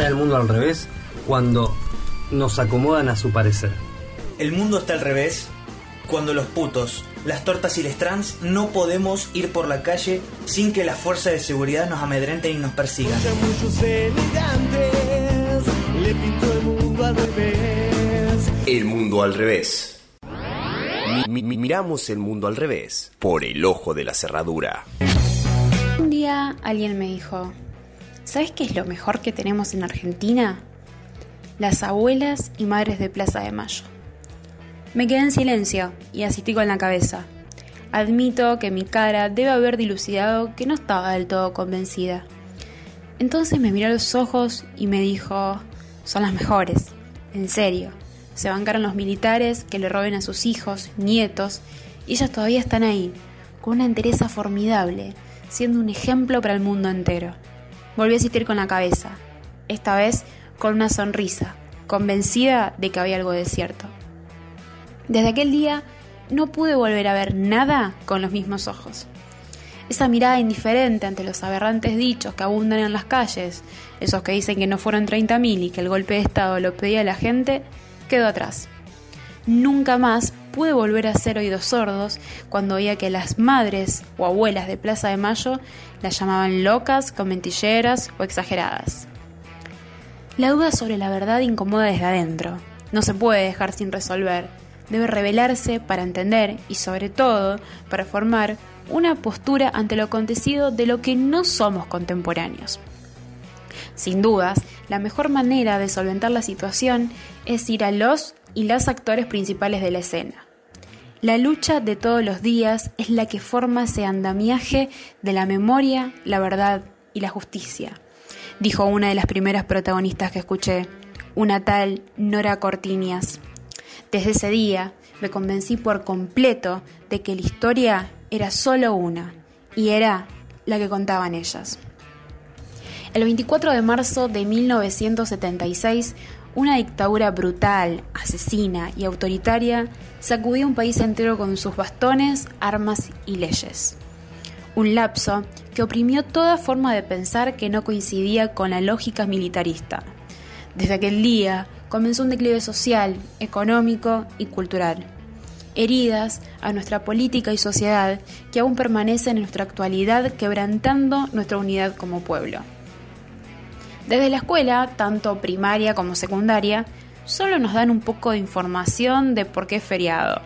está el mundo al revés cuando nos acomodan a su parecer. El mundo está al revés cuando los putos, las tortas y les trans no podemos ir por la calle sin que las fuerzas de seguridad nos amedrenten y nos persigan. el mundo al revés. miramos el mundo al revés por el ojo de la cerradura. Un día alguien me dijo, ¿sabes qué es lo mejor que tenemos en Argentina? Las abuelas y madres de Plaza de Mayo. Me quedé en silencio y asistí con la cabeza. Admito que mi cara debe haber dilucidado que no estaba del todo convencida. Entonces me miró a los ojos y me dijo, son las mejores, en serio. Se bancaron los militares que le roben a sus hijos, nietos, y ellas todavía están ahí, con una entereza formidable, siendo un ejemplo para el mundo entero. Volví a asistir con la cabeza, esta vez con una sonrisa, convencida de que había algo de cierto. Desde aquel día no pude volver a ver nada con los mismos ojos. Esa mirada indiferente ante los aberrantes dichos que abundan en las calles, esos que dicen que no fueron 30.000 y que el golpe de Estado lo pedía la gente, quedó atrás. Nunca más pude volver a ser oídos sordos cuando oía que las madres o abuelas de Plaza de Mayo las llamaban locas, comentilleras o exageradas. La duda sobre la verdad incomoda desde adentro. No se puede dejar sin resolver debe revelarse para entender y sobre todo para formar una postura ante lo acontecido de lo que no somos contemporáneos. Sin dudas, la mejor manera de solventar la situación es ir a los y las actores principales de la escena. La lucha de todos los días es la que forma ese andamiaje de la memoria, la verdad y la justicia, dijo una de las primeras protagonistas que escuché, una tal Nora Cortinias. Desde ese día me convencí por completo de que la historia era solo una, y era la que contaban ellas. El 24 de marzo de 1976, una dictadura brutal, asesina y autoritaria sacudió un país entero con sus bastones, armas y leyes. Un lapso que oprimió toda forma de pensar que no coincidía con la lógica militarista. Desde aquel día, comenzó un declive social, económico y cultural. Heridas a nuestra política y sociedad que aún permanecen en nuestra actualidad quebrantando nuestra unidad como pueblo. Desde la escuela, tanto primaria como secundaria, solo nos dan un poco de información de por qué es feriado,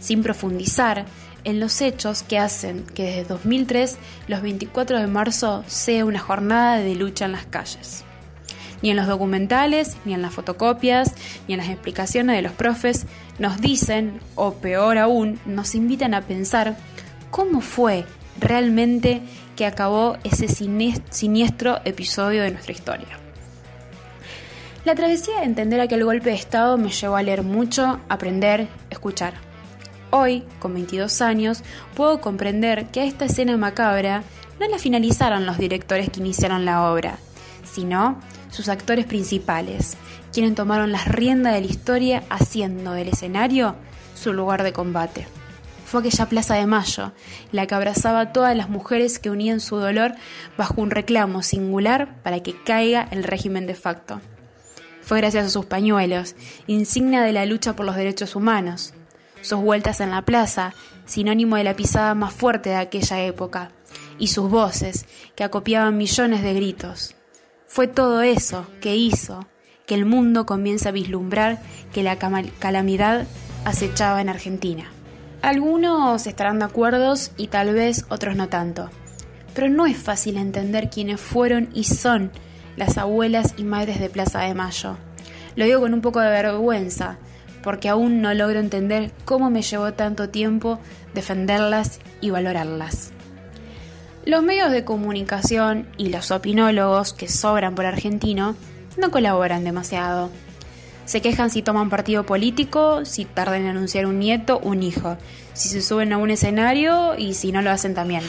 sin profundizar en los hechos que hacen que desde 2003 los 24 de marzo sea una jornada de lucha en las calles. Ni en los documentales, ni en las fotocopias, ni en las explicaciones de los profes, nos dicen, o peor aún, nos invitan a pensar cómo fue realmente que acabó ese siniestro episodio de nuestra historia. La travesía de entender aquel golpe de Estado me llevó a leer mucho, aprender, escuchar. Hoy, con 22 años, puedo comprender que a esta escena macabra no la finalizaron los directores que iniciaron la obra, sino sus actores principales, quienes tomaron las riendas de la historia haciendo del escenario su lugar de combate. Fue aquella Plaza de Mayo, la que abrazaba a todas las mujeres que unían su dolor bajo un reclamo singular para que caiga el régimen de facto. Fue gracias a sus pañuelos, insignia de la lucha por los derechos humanos, sus vueltas en la plaza, sinónimo de la pisada más fuerte de aquella época, y sus voces, que acopiaban millones de gritos. Fue todo eso que hizo que el mundo comience a vislumbrar que la calamidad acechaba en Argentina. Algunos estarán de acuerdo y tal vez otros no tanto, pero no es fácil entender quiénes fueron y son las abuelas y madres de Plaza de Mayo. Lo digo con un poco de vergüenza, porque aún no logro entender cómo me llevó tanto tiempo defenderlas y valorarlas. Los medios de comunicación y los opinólogos que sobran por argentino no colaboran demasiado. Se quejan si toman partido político, si tardan en anunciar un nieto, un hijo, si se suben a un escenario y si no lo hacen también.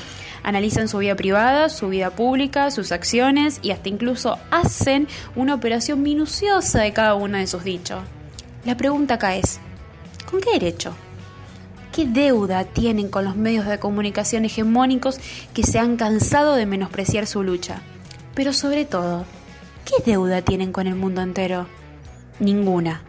Analizan su vida privada, su vida pública, sus acciones y hasta incluso hacen una operación minuciosa de cada uno de sus dichos. La pregunta acá es, ¿con qué derecho? qué deuda tienen con los medios de comunicación hegemónicos que se han cansado de menospreciar su lucha. Pero sobre todo, ¿qué deuda tienen con el mundo entero? Ninguna.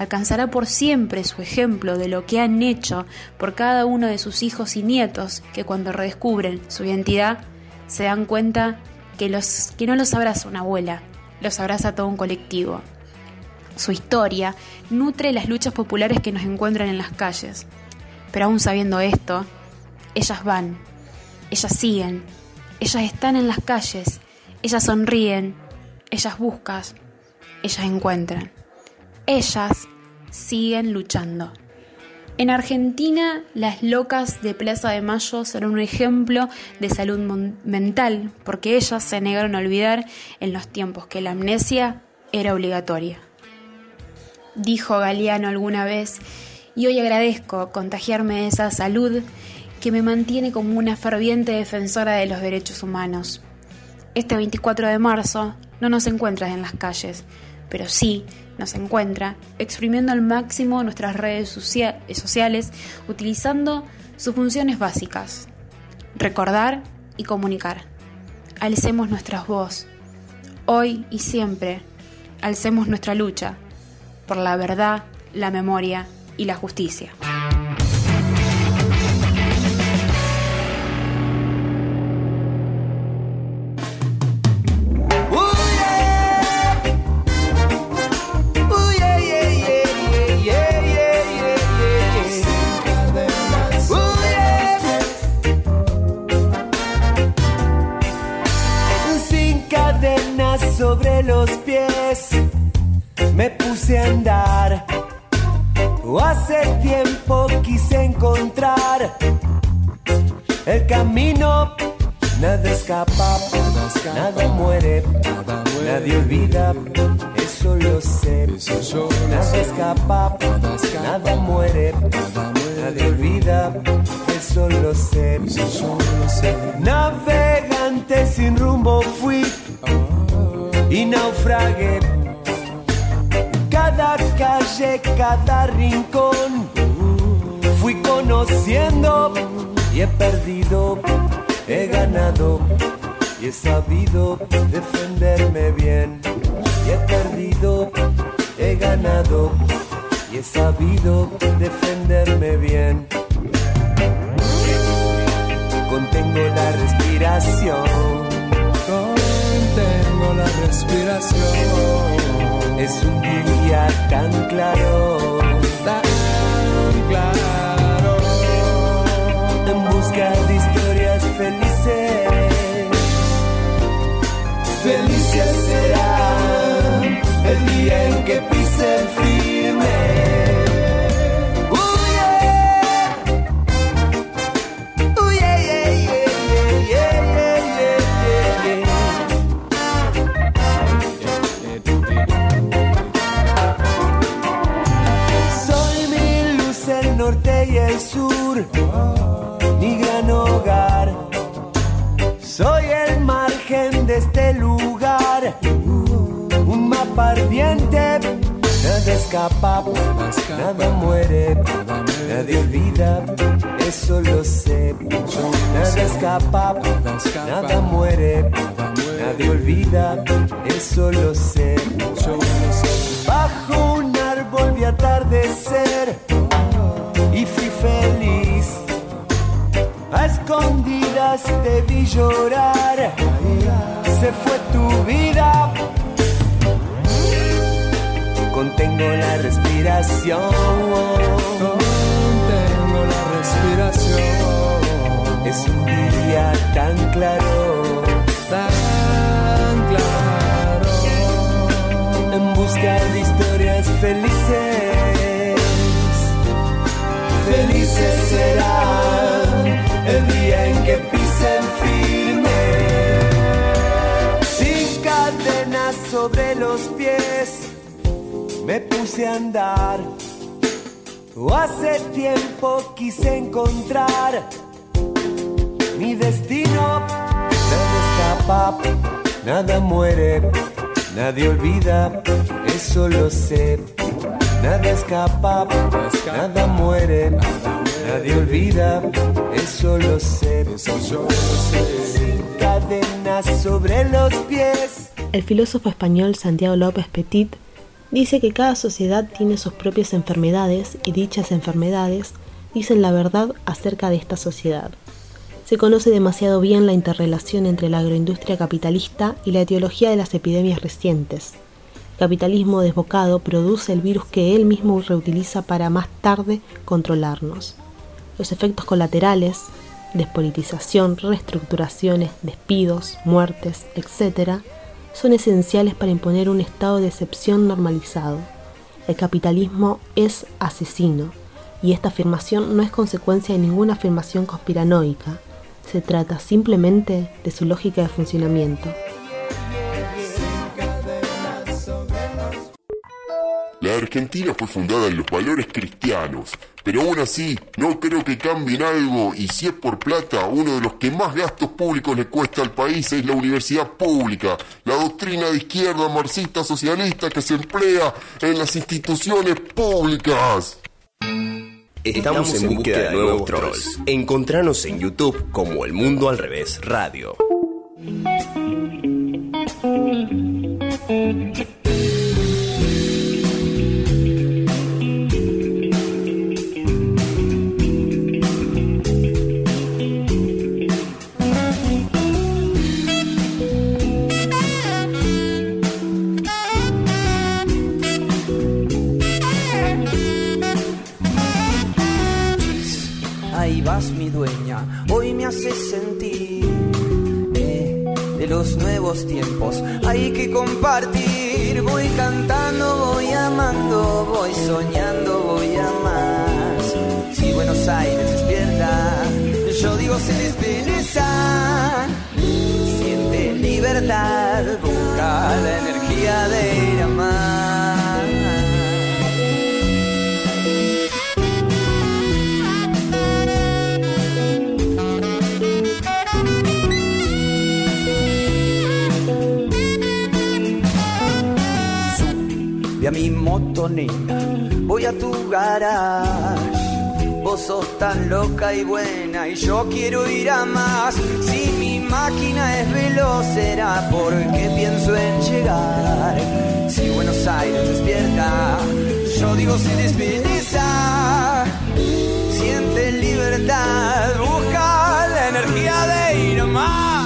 Alcanzará por siempre su ejemplo de lo que han hecho por cada uno de sus hijos y nietos que cuando redescubren su identidad se dan cuenta que, los, que no los abraza una abuela, los abraza todo un colectivo. Su historia nutre las luchas populares que nos encuentran en las calles. Pero aún sabiendo esto, ellas van, ellas siguen, ellas están en las calles, ellas sonríen, ellas buscan, ellas encuentran. Ellas siguen luchando. En Argentina, las locas de Plaza de Mayo son un ejemplo de salud mental, porque ellas se negaron a olvidar en los tiempos que la amnesia era obligatoria. Dijo Galeano alguna vez, y hoy agradezco contagiarme de esa salud que me mantiene como una ferviente defensora de los derechos humanos. Este 24 de marzo no nos encuentras en las calles, pero sí nos encuentra exprimiendo al máximo nuestras redes sociales utilizando sus funciones básicas, recordar y comunicar. Alcemos nuestras voz, hoy y siempre, alcemos nuestra lucha por la verdad, la memoria y la justicia. Sobre los pies. Me puse a andar. Hace tiempo quise encontrar el camino. Nada escapa, nada muere, nadie olvida, eso lo sé. Nada escapa, nada muere, nadie olvida, eso lo sé. Navegante sin rumbo fui y naufragué. Cada calle, cada rincón, fui conociendo y he perdido, he ganado y he sabido defenderme bien. Y he perdido, he ganado y he sabido defenderme bien. Contengo la respiración respiración. Es un día tan claro, tan claro. En busca de historias felices. Felices será el día en que pisen firme este lugar, un mapa ardiente. Nada escapa, nada muere, nadie olvida, eso lo sé. Nada escapa, nada muere, nadie olvida, eso lo sé. Bajo un árbol vi atardecer y fui feliz. A escondidas te vi llorar, se fue tu vida. Contengo la respiración. Contengo la respiración. Es un día tan claro, tan claro. En busca de historias felices felices serán el día en que los pies, me puse a andar. Hace tiempo quise encontrar mi destino. Nada escapa, nada muere, nadie olvida, eso lo sé Nada escapa, nada muere, nadie olvida, eso lo sé. Sin cadenas sobre los pies, El filósofo español Santiago López Petit dice que cada sociedad tiene sus propias enfermedades y dichas enfermedades dicen la verdad acerca de esta sociedad. Se conoce demasiado bien la interrelación entre la agroindustria capitalista y la etiología de las epidemias recientes. El capitalismo desbocado produce el virus que él mismo reutiliza para más tarde controlarnos. Los efectos colaterales, despolitización, reestructuraciones, despidos, muertes, etc., son esenciales para imponer un estado de excepción normalizado. El capitalismo es asesino, y esta afirmación no es consecuencia de ninguna afirmación conspiranoica, se trata simplemente de su lógica de funcionamiento. La Argentina fue fundada en los valores cristianos, pero aún así no creo que cambien algo y si es por plata, uno de los que más gastos públicos le cuesta al país es la universidad pública, la doctrina de izquierda marxista socialista que se emplea en las instituciones públicas. Estamos, en búsqueda de nuevos trolls. Encontranos en YouTube como El Mundo al Revés Radio. Los nuevos tiempos. Hay que compartir, voy cantando, voy amando, voy soñando, voy a más. Si Buenos Aires despierta, yo digo se despierta. Siente libertad, busca la energía de ir a más. A mi motoneta, voy a tu garage. Vos sos tan loca y buena y yo quiero ir a más. Si mi máquina es veloz será porque pienso en llegar. Si Buenos Aires despierta, yo digo se despierta. Siente libertad, busca la energía de ir más.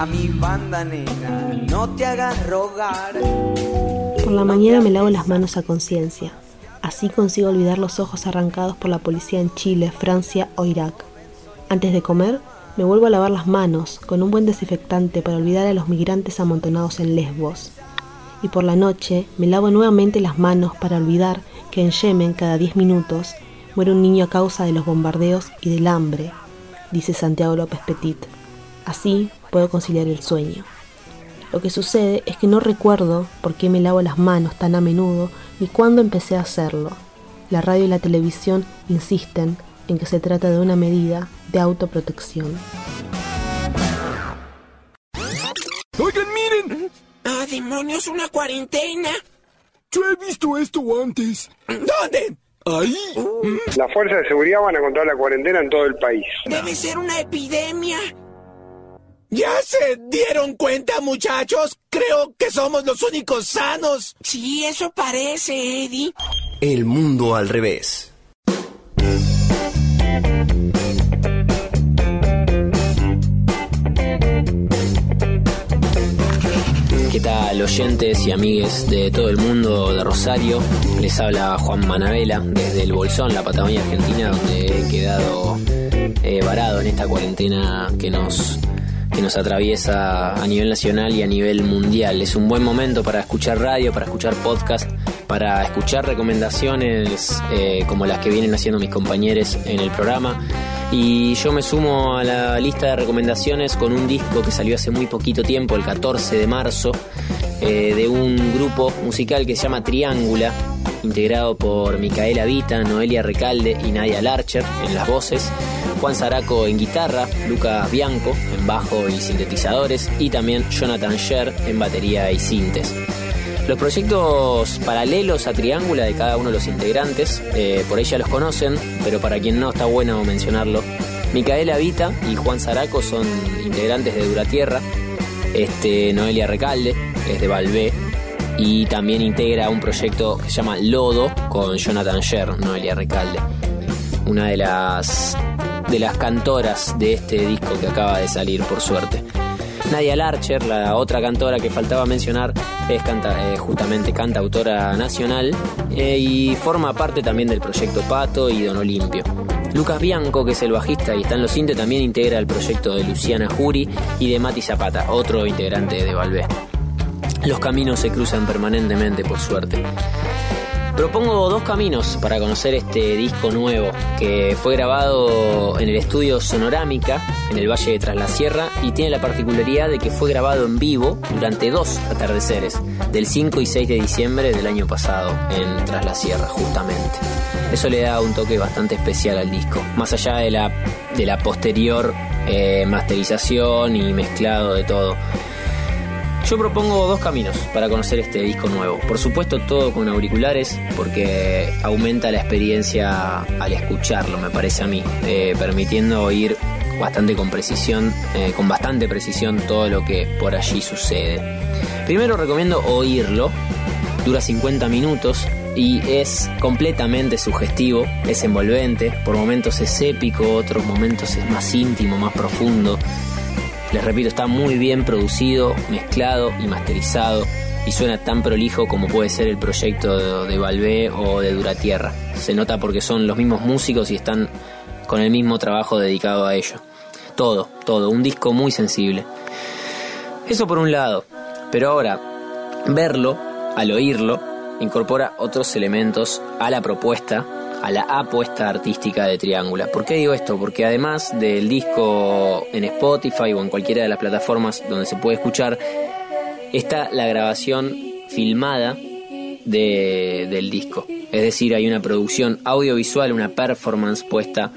A mi banda, nena, no te hagas rogar. Por la mañana me lavo las manos a conciencia. Así consigo olvidar los ojos arrancados por la policía en Chile, Francia o Irak. Antes de comer, me vuelvo a lavar las manos con un buen desinfectante para olvidar a los migrantes amontonados en Lesbos. Y por la noche me lavo nuevamente las manos para olvidar que en Yemen cada 10 minutos muere un niño a causa de los bombardeos y del hambre, dice Santiago López Petit. Así puedo conciliar el sueño. Lo que sucede es que no recuerdo por qué me lavo las manos tan a menudo ni cuándo empecé a hacerlo. La radio y la televisión insisten en que se trata de una medida de autoprotección. Oigan, miren. ¡Ah, demonios! ¡Una cuarentena! Yo he visto esto antes. ¿Dónde? Ahí. Las fuerzas de seguridad van a controlar la cuarentena en todo el país. Debe ser una epidemia. ¿Ya se dieron cuenta, muchachos? Creo que somos los únicos sanos. Sí, eso parece, Eddie. El Mundo al Revés. ¿Qué tal oyentes y amigues de todo el mundo de Rosario? Les habla Juan Manabela desde el Bolsón, la Patagonia Argentina, donde he quedado eh, varado en esta cuarentena que nos, que nos atraviesa a nivel nacional y a nivel mundial. Es un buen momento para escuchar radio, para escuchar podcast, para escuchar recomendaciones eh, como las que vienen haciendo mis compañeros en el programa. Y yo me sumo a la lista de recomendaciones con un disco que salió hace muy poquito tiempo, el 14 de marzo, eh, de un grupo musical que se llama Triángula, integrado por Micaela Vita, Noelia Recalde y Nadia Larcher en las voces, Juan Zaraco en guitarra, Lucas Bianco en bajo y sintetizadores y también Jonathan Sher en batería y sintes. Los proyectos paralelos a Triángula de cada uno de los integrantes, eh, por ella los conocen, pero para quien no está bueno mencionarlo, Micaela Vita y Juan Zaraco son integrantes de Duratierra, este, Noelia Recalde es de Valvé. Y también integra un proyecto que se llama Lodo con Jonathan Sher, Noelia Recalde, una de las de las cantoras de este disco que acaba de salir por suerte. Nadia Larcher, la otra cantora que faltaba mencionar, es canta, eh, justamente cantautora nacional eh, y forma parte también del proyecto Pato y Don Olimpio. Lucas Bianco, que es el bajista y está en los Cintes, también integra el proyecto de Luciana Jury y de Mati Zapata, otro integrante de Valvé. Los caminos se cruzan permanentemente, por suerte. Propongo dos caminos para conocer este disco nuevo que fue grabado en el estudio Sonorámica en el Valle de Tras la Sierra y tiene la particularidad de que fue grabado en vivo durante dos atardeceres, del 5 y 6 de diciembre del año pasado en Tras la Sierra justamente. Eso le da un toque bastante especial al disco, más allá de la, de la posterior eh, masterización y mezclado de todo. Yo propongo dos caminos para conocer este disco nuevo. Por supuesto todo con auriculares porque aumenta la experiencia al escucharlo, me parece a mí, eh, permitiendo oír bastante con precisión, eh, con bastante precisión todo lo que por allí sucede. Primero recomiendo oírlo, dura 50 minutos y es completamente sugestivo, es envolvente, por momentos es épico, otros momentos es más íntimo, más profundo. Les repito, está muy bien producido, mezclado y masterizado y suena tan prolijo como puede ser el proyecto de, de Valvé o de Duratierra. Se nota porque son los mismos músicos y están con el mismo trabajo dedicado a ello. Todo, todo, un disco muy sensible. Eso por un lado, pero ahora, verlo, al oírlo, incorpora otros elementos a la propuesta a la apuesta artística de Triángula. ¿Por qué digo esto? Porque además del disco en Spotify o en cualquiera de las plataformas donde se puede escuchar, está la grabación filmada de, del disco. Es decir, hay una producción audiovisual, una performance puesta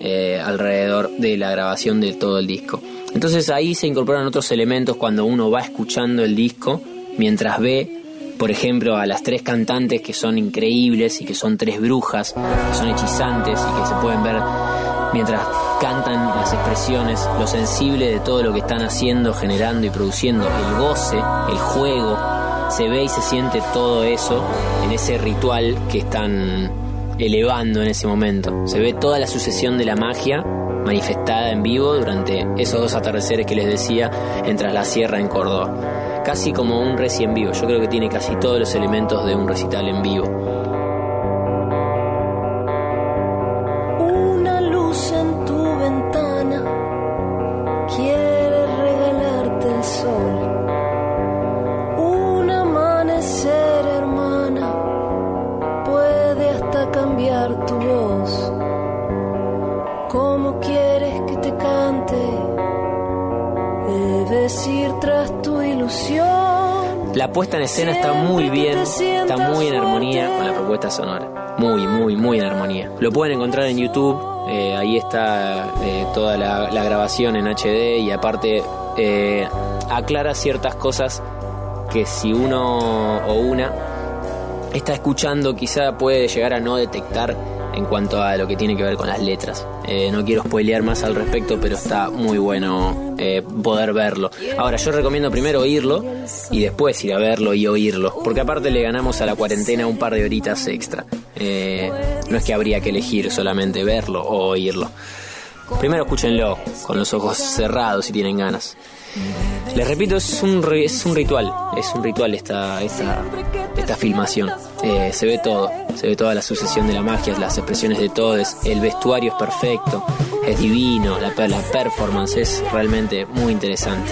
eh, alrededor de la grabación de todo el disco. Entonces ahí se incorporan otros elementos cuando uno va escuchando el disco mientras ve por ejemplo, a las tres cantantes que son increíbles y que son tres brujas, que son hechizantes y que se pueden ver mientras cantan las expresiones, lo sensible de todo lo que están haciendo, generando y produciendo, el goce, el juego, se ve y se siente todo eso en ese ritual que están elevando en ese momento. Se ve toda la sucesión de la magia manifestada en vivo durante esos dos atardeceres que les decía en Tras la Sierra en Córdoba casi como un recién vivo. Yo creo que tiene casi todos los elementos de un recital en vivo. Escena está muy bien, está muy en armonía con la propuesta sonora. Muy, muy, muy en armonía. Lo pueden encontrar en YouTube, eh, ahí está eh, toda la, la, grabación en HD y aparte eh, aclara ciertas cosas que si uno o una está escuchando quizá puede llegar a no detectar en cuanto a lo que tiene que ver con las letras. Eh, no quiero spoilear más al respecto, pero está muy bueno eh, poder verlo. Ahora, yo recomiendo primero oírlo y después ir a verlo y oírlo, porque aparte le ganamos a la cuarentena un par de horitas extra. Eh, no es que habría que elegir solamente verlo o oírlo. Primero escúchenlo con los ojos cerrados si tienen ganas. Les repito, es un, es un ritual, es un ritual esta, esta, esta filmación. Eh, se ve todo, se ve toda la sucesión de la magia, las expresiones de todos, el vestuario es perfecto, es divino, la, la performance es realmente muy interesante.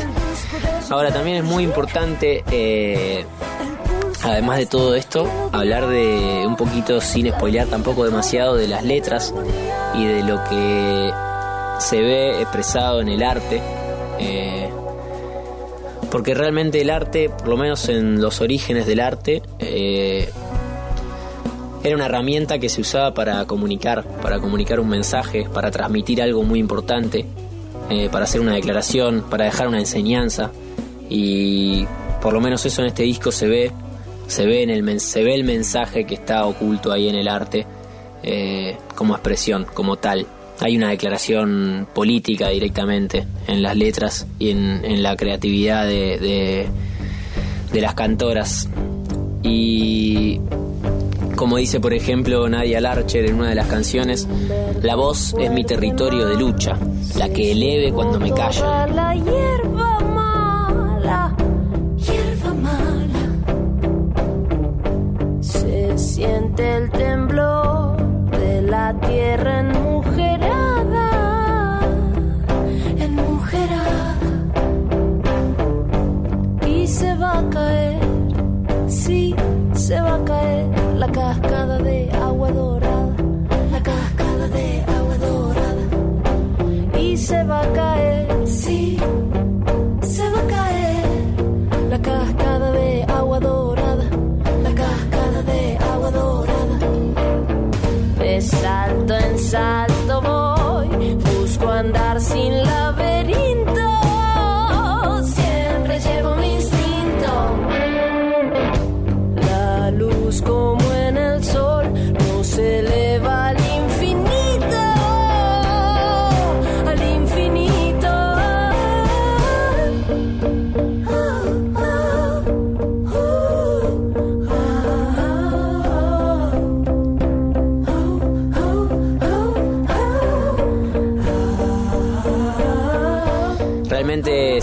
Ahora también es muy importante, eh, además de todo esto, hablar de un poquito, sin spoilear tampoco demasiado, de las letras y de lo que se ve expresado en el arte. eh, porque realmente el arte, por lo menos en los orígenes del arte, eh, era una herramienta que se usaba para comunicar, para comunicar un mensaje, para transmitir algo muy importante, eh, para hacer una declaración, para dejar una enseñanza. Y por lo menos eso en este disco se ve, se ve, en el, se ve el mensaje que está oculto ahí en el arte eh, como expresión, como tal. Hay una declaración política directamente en las letras y en, en la creatividad de, de, las cantoras. Y como dice por ejemplo Nadia Larcher en una de las canciones, la voz es mi territorio de lucha, la que eleve cuando me calla. Se siente el temblor de la tierra enmujerada,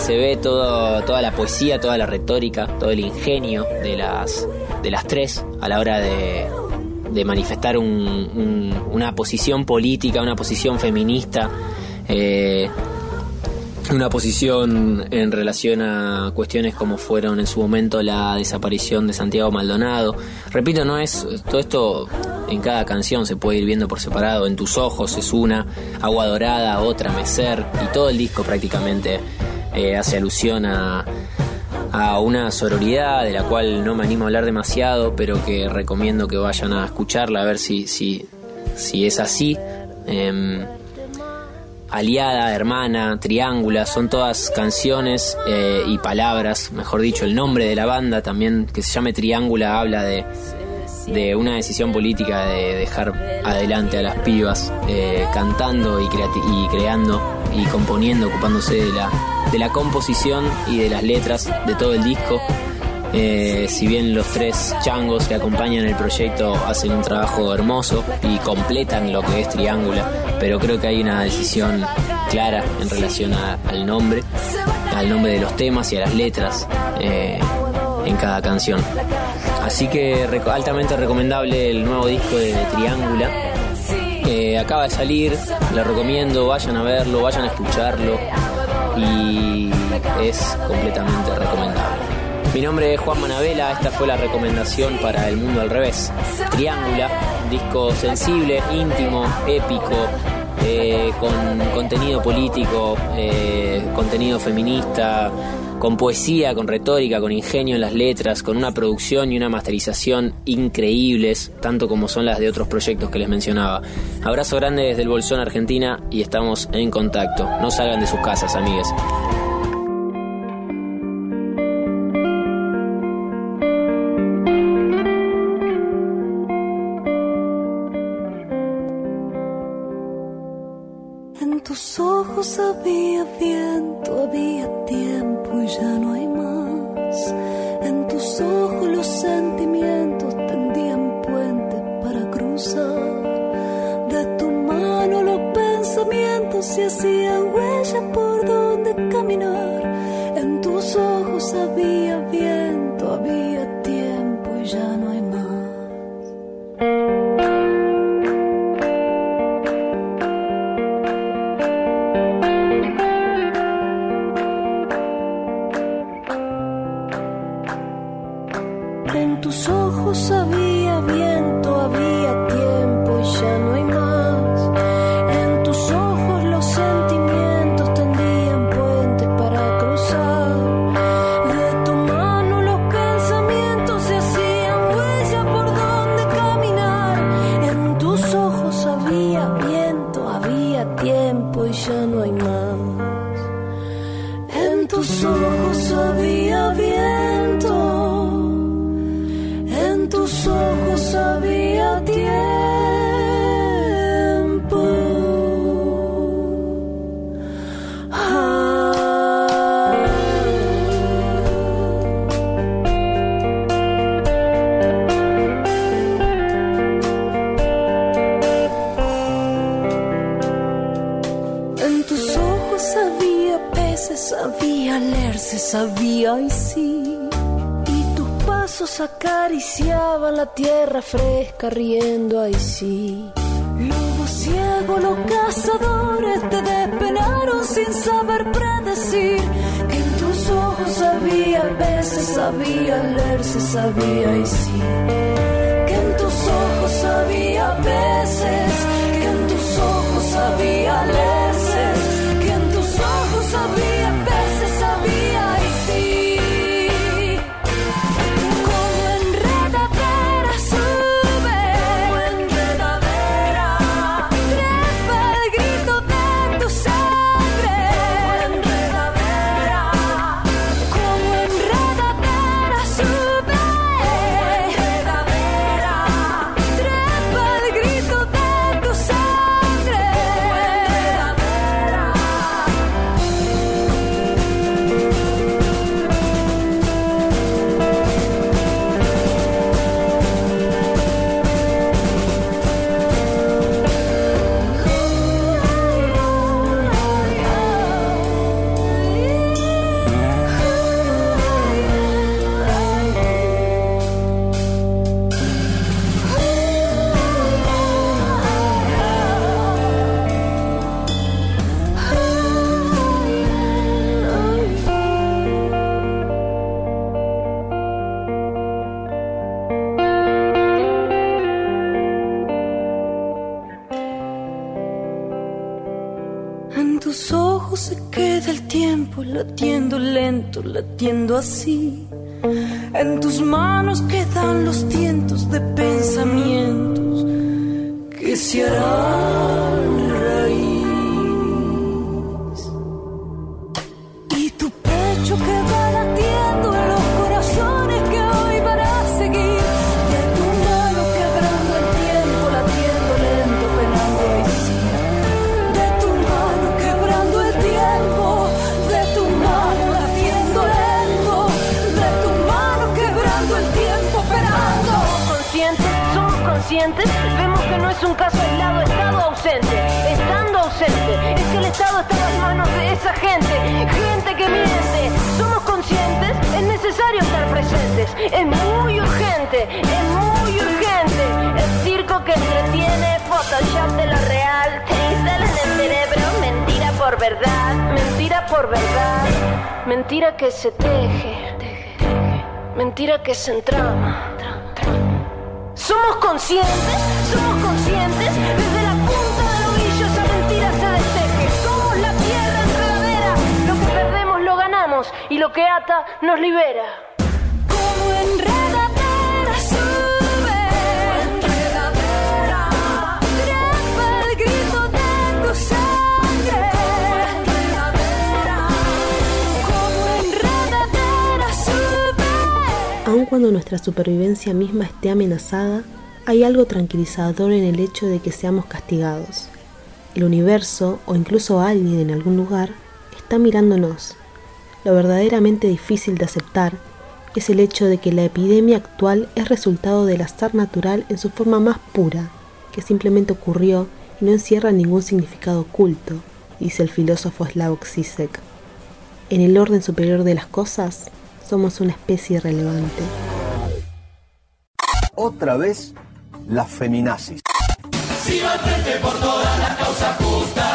se ve todo, toda la poesía, toda la retórica, todo el ingenio de las, de las tres a la hora de, de manifestar un- un- una posición política, una posición feminista, eh, una posición en relación a cuestiones como fueron en su momento la desaparición de Santiago Maldonado. Repito, no es todo esto en cada canción se puede ir viendo por separado. En tus ojos es una, Agua Dorada, otra, Mecer y todo el disco prácticamente eh, hace alusión a a una sororidad de la cual no me animo a hablar demasiado, pero que recomiendo que vayan a escucharla a ver si si, si es así. Em, aliada, hermana, triángula, son todas canciones eh, y palabras, mejor dicho, el nombre de la banda también, que se llame Triángula, habla de, de una decisión política de dejar adelante a las pibas eh, cantando y, y creando y componiendo, ocupándose de la, de la composición y de las letras de todo el disco. Eh, si bien los tres changos que acompañan el proyecto hacen un trabajo hermoso y completan lo que es Triángula, pero creo que hay una decisión clara en relación al nombre, al nombre de los temas y a las letras eh, en cada canción. Así que reco- altamente recomendable el nuevo disco de Triángula. Eh, acaba de salir, lo recomiendo, vayan a verlo, vayan a escucharlo y es completamente recomendable. Mi nombre es Juan Manabela, esta fue la recomendación para El Mundo al Revés. Triángula, disco sensible, íntimo, épico, eh, con contenido político, eh, contenido feminista, con poesía, con retórica, con ingenio en las letras, con una producción y una masterización increíbles, tanto como son las de otros proyectos que les mencionaba. Abrazo grande desde el Bolsón, Argentina, y estamos en contacto. No salgan de sus casas, amigues. Tus ojos había viento, tus ojos había peces, había leerse, sabía y sí. Y tus pasos acariciaban la tierra fresca, riendo ahí sí. Lobo ciego, los cazadores te despenaron sin saber predecir. Que en tus ojos había peces, había leerse, sabía y sí. Que en tus ojos había peces, que en tus ojos había leces, así. En tus manos quedan los tientos de pensamientos que se harán es muy urgente, es muy urgente, el circo que entretiene, Photoshop de lo real, te instala en el cerebro, mentira por verdad, mentira por verdad, mentira que se teje, mentira que se entrama. ¿Somos conscientes? ¿Somos conscientes? Desde la punta del ovillo esa mentira se desteje. Somos la tierra enredadera. Lo que perdemos lo ganamos y lo que ata nos libera. Cuando nuestra supervivencia misma esté amenazada, hay algo tranquilizador en el hecho de que seamos castigados. El universo, o incluso alguien en algún lugar, está mirándonos. Lo verdaderamente difícil de aceptar es el hecho de que la epidemia actual es resultado del azar natural en su forma más pura, que simplemente ocurrió y no encierra ningún significado oculto, dice el filósofo Slavoj Zizek. En el orden superior de las cosas, somos una especie irrelevante. Otra vez, las feminazis. Si por todas las causas justas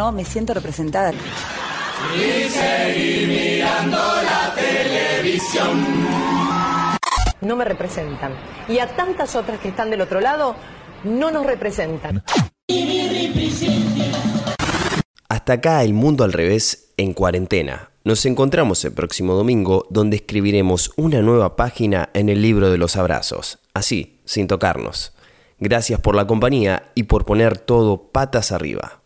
no me siento representada. Y seguí mirando la televisión. No me representan. Y a tantas otras que están del otro lado, no nos representan. Hasta acá el mundo al revés en cuarentena. Nos encontramos el próximo domingo donde escribiremos una nueva página en el libro de los abrazos, así, sin tocarnos. Gracias por la compañía y por poner todo patas arriba.